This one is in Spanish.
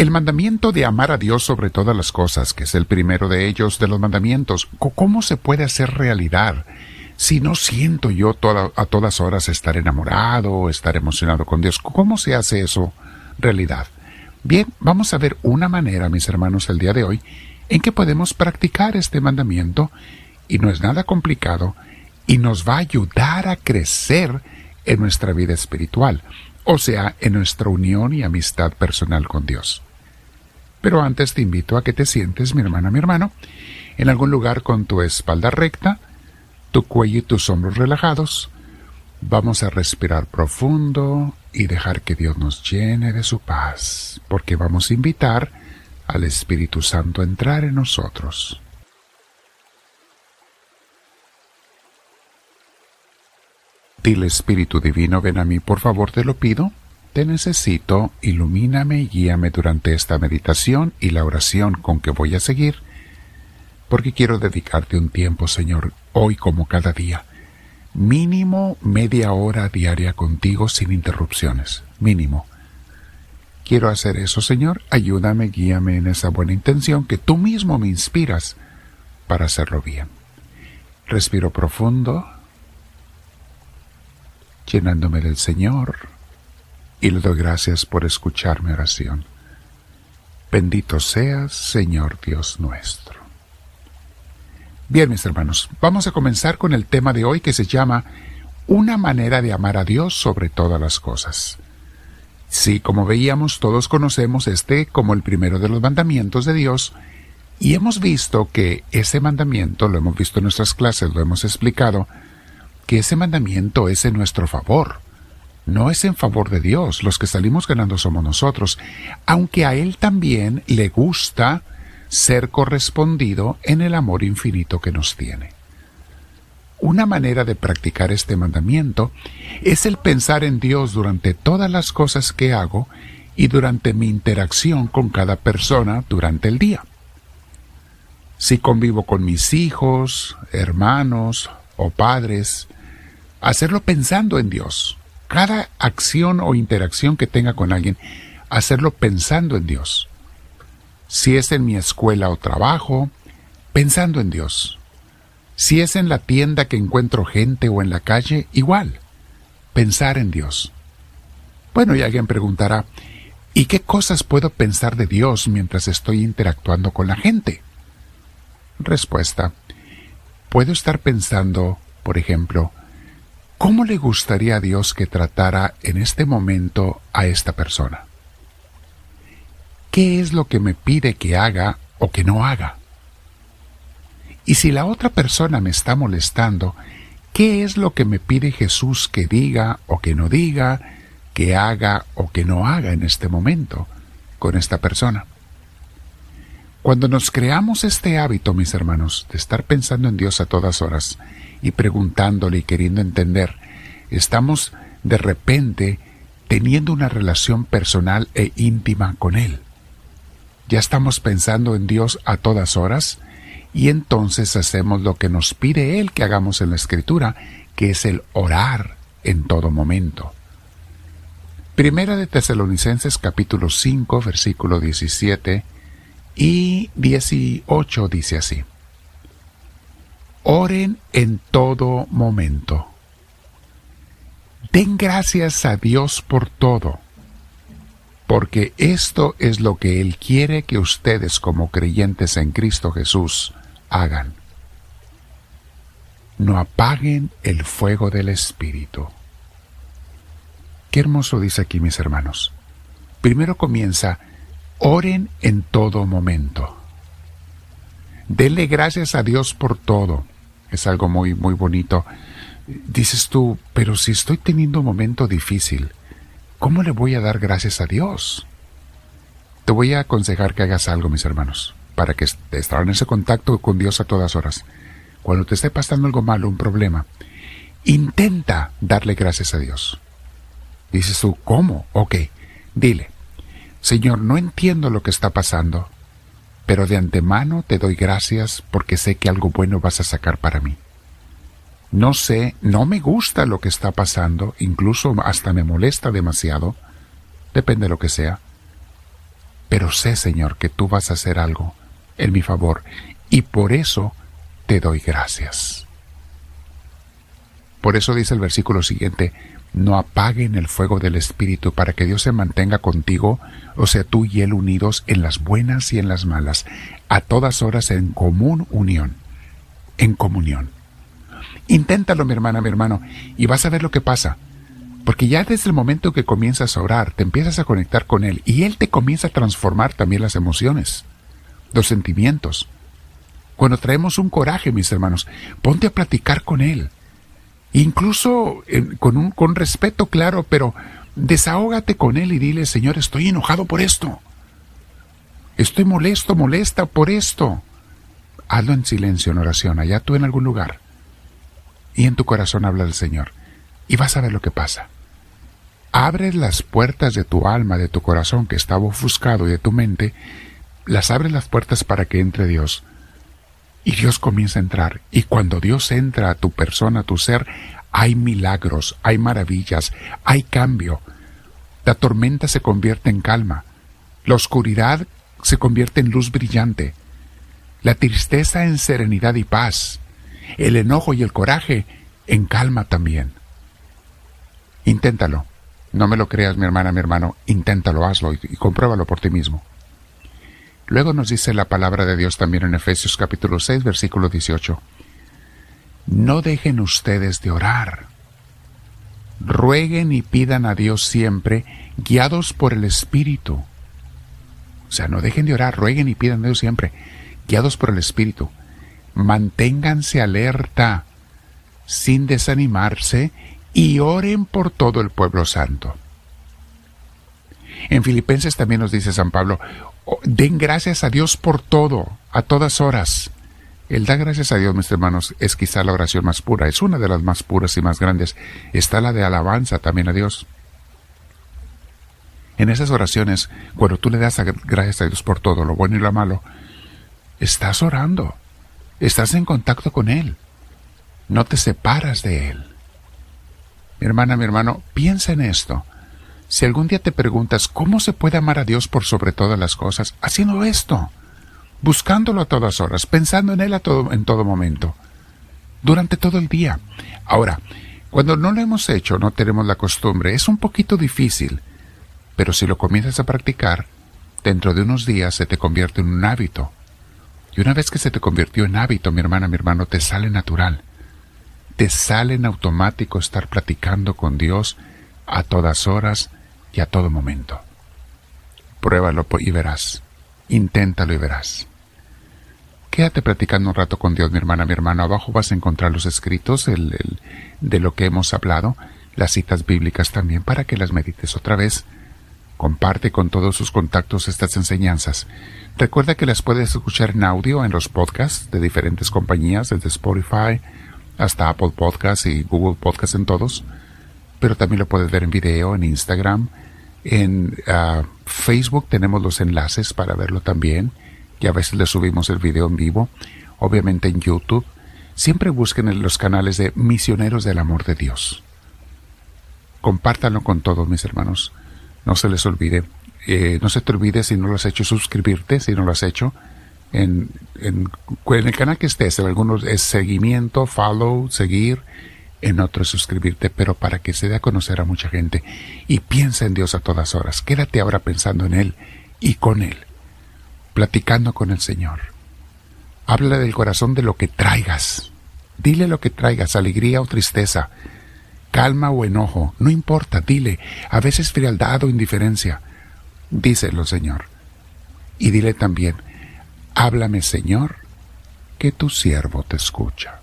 El mandamiento de amar a Dios sobre todas las cosas, que es el primero de ellos de los mandamientos, ¿cómo se puede hacer realidad? Si no siento yo a todas horas estar enamorado, estar emocionado con Dios, ¿cómo se hace eso realidad? Bien, vamos a ver una manera, mis hermanos, el día de hoy, en que podemos practicar este mandamiento, y no es nada complicado, y nos va a ayudar a crecer en nuestra vida espiritual, o sea, en nuestra unión y amistad personal con Dios. Pero antes te invito a que te sientes, mi hermana, mi hermano, en algún lugar con tu espalda recta, tu cuello y tus hombros relajados. Vamos a respirar profundo y dejar que Dios nos llene de su paz, porque vamos a invitar al Espíritu Santo a entrar en nosotros. Dile Espíritu Divino, ven a mí, por favor, te lo pido. Te necesito, ilumíname y guíame durante esta meditación y la oración con que voy a seguir, porque quiero dedicarte un tiempo, Señor, hoy como cada día. Mínimo media hora diaria contigo sin interrupciones. Mínimo. Quiero hacer eso, Señor. Ayúdame, guíame en esa buena intención que tú mismo me inspiras para hacerlo bien. Respiro profundo, llenándome del Señor, y le doy gracias por escuchar mi oración. Bendito seas, Señor Dios nuestro. Bien, mis hermanos, vamos a comenzar con el tema de hoy que se llama Una manera de amar a Dios sobre todas las cosas. Sí, como veíamos, todos conocemos este como el primero de los mandamientos de Dios, y hemos visto que ese mandamiento, lo hemos visto en nuestras clases, lo hemos explicado, que ese mandamiento es en nuestro favor, no es en favor de Dios, los que salimos ganando somos nosotros, aunque a Él también le gusta ser correspondido en el amor infinito que nos tiene. Una manera de practicar este mandamiento es el pensar en Dios durante todas las cosas que hago y durante mi interacción con cada persona durante el día. Si convivo con mis hijos, hermanos o padres, hacerlo pensando en Dios. Cada acción o interacción que tenga con alguien, hacerlo pensando en Dios si es en mi escuela o trabajo, pensando en Dios. Si es en la tienda que encuentro gente o en la calle, igual, pensar en Dios. Bueno, y alguien preguntará, ¿y qué cosas puedo pensar de Dios mientras estoy interactuando con la gente? Respuesta, puedo estar pensando, por ejemplo, ¿cómo le gustaría a Dios que tratara en este momento a esta persona? qué es lo que me pide que haga o que no haga. Y si la otra persona me está molestando, ¿qué es lo que me pide Jesús que diga o que no diga, que haga o que no haga en este momento con esta persona? Cuando nos creamos este hábito, mis hermanos, de estar pensando en Dios a todas horas y preguntándole y queriendo entender, estamos de repente teniendo una relación personal e íntima con Él ya estamos pensando en Dios a todas horas y entonces hacemos lo que nos pide Él que hagamos en la Escritura, que es el orar en todo momento. Primera de Tesalonicenses capítulo 5 versículo 17 y 18 dice así. Oren en todo momento. Den gracias a Dios por todo porque esto es lo que Él quiere que ustedes como creyentes en Cristo Jesús hagan. No apaguen el fuego del Espíritu. Qué hermoso dice aquí mis hermanos. Primero comienza, oren en todo momento. Denle gracias a Dios por todo. Es algo muy, muy bonito. Dices tú, pero si estoy teniendo un momento difícil, ¿cómo le voy a dar gracias a Dios? Te voy a aconsejar que hagas algo, mis hermanos, para que estés en ese contacto con Dios a todas horas. Cuando te esté pasando algo malo, un problema, intenta darle gracias a Dios. Dices tú, ¿cómo? Ok, dile, Señor, no entiendo lo que está pasando, pero de antemano te doy gracias porque sé que algo bueno vas a sacar para mí. No sé, no me gusta lo que está pasando, incluso hasta me molesta demasiado, depende de lo que sea. pero sé, Señor, que tú vas a hacer algo en mi favor y por eso te doy gracias. Por eso dice el versículo siguiente, no apaguen el fuego del Espíritu para que Dios se mantenga contigo, o sea, tú y Él unidos en las buenas y en las malas, a todas horas en común unión, en comunión. Inténtalo, mi hermana, mi hermano, y vas a ver lo que pasa. Porque ya desde el momento que comienzas a orar, te empiezas a conectar con Él y Él te comienza a transformar también las emociones, los sentimientos. Cuando traemos un coraje, mis hermanos, ponte a platicar con Él incluso con, un, con respeto claro, pero desahógate con él y dile, Señor, estoy enojado por esto. Estoy molesto, molesta por esto. Hazlo en silencio, en oración, allá tú en algún lugar. Y en tu corazón habla del Señor. Y vas a ver lo que pasa. Abres las puertas de tu alma, de tu corazón que estaba ofuscado y de tu mente, las abres las puertas para que entre Dios y Dios comienza a entrar. Y cuando Dios entra a tu persona, a tu ser, hay milagros, hay maravillas, hay cambio. La tormenta se convierte en calma. La oscuridad se convierte en luz brillante. La tristeza en serenidad y paz. El enojo y el coraje en calma también. Inténtalo. No me lo creas, mi hermana, mi hermano. Inténtalo, hazlo y, y compruébalo por ti mismo. Luego nos dice la palabra de Dios también en Efesios capítulo 6, versículo 18. No dejen ustedes de orar. Rueguen y pidan a Dios siempre, guiados por el Espíritu. O sea, no dejen de orar, rueguen y pidan a Dios siempre, guiados por el Espíritu. Manténganse alerta, sin desanimarse, y oren por todo el pueblo santo. En Filipenses también nos dice San Pablo, den gracias a Dios por todo, a todas horas. El dar gracias a Dios, mis hermanos, es quizá la oración más pura, es una de las más puras y más grandes. Está la de alabanza también a Dios. En esas oraciones, cuando tú le das gracias a Dios por todo, lo bueno y lo malo, estás orando, estás en contacto con Él, no te separas de Él. Mi hermana, mi hermano, piensa en esto. Si algún día te preguntas cómo se puede amar a Dios por sobre todas las cosas, haciendo esto, buscándolo a todas horas, pensando en Él a todo, en todo momento, durante todo el día. Ahora, cuando no lo hemos hecho, no tenemos la costumbre, es un poquito difícil, pero si lo comienzas a practicar, dentro de unos días se te convierte en un hábito. Y una vez que se te convirtió en hábito, mi hermana, mi hermano, te sale natural. Te sale en automático estar platicando con Dios a todas horas, y a todo momento. Pruébalo y verás. Inténtalo y verás. Quédate platicando un rato con Dios, mi hermana, mi hermano. Abajo vas a encontrar los escritos de lo que hemos hablado, las citas bíblicas también, para que las medites otra vez. Comparte con todos sus contactos estas enseñanzas. Recuerda que las puedes escuchar en audio en los podcasts de diferentes compañías, desde Spotify hasta Apple Podcasts y Google Podcasts en todos pero también lo puedes ver en video, en Instagram, en ah, Facebook tenemos los enlaces para verlo también, y a veces le subimos el video en vivo, obviamente en YouTube. Siempre busquen en los canales de Misioneros del Amor de Dios. Compártanlo con todos mis hermanos, no se les olvide. Eh, no se te olvide si no lo has hecho suscribirte, si no lo has hecho. En, en, en el canal que estés, en algunos es seguimiento, follow, seguir, en otro suscribirte, pero para que se dé a conocer a mucha gente. Y piensa en Dios a todas horas. Quédate ahora pensando en Él y con Él, platicando con el Señor. Habla del corazón de lo que traigas. Dile lo que traigas, alegría o tristeza, calma o enojo, no importa, dile, a veces frialdad o indiferencia. Díselo, Señor. Y dile también, háblame, Señor, que tu siervo te escucha.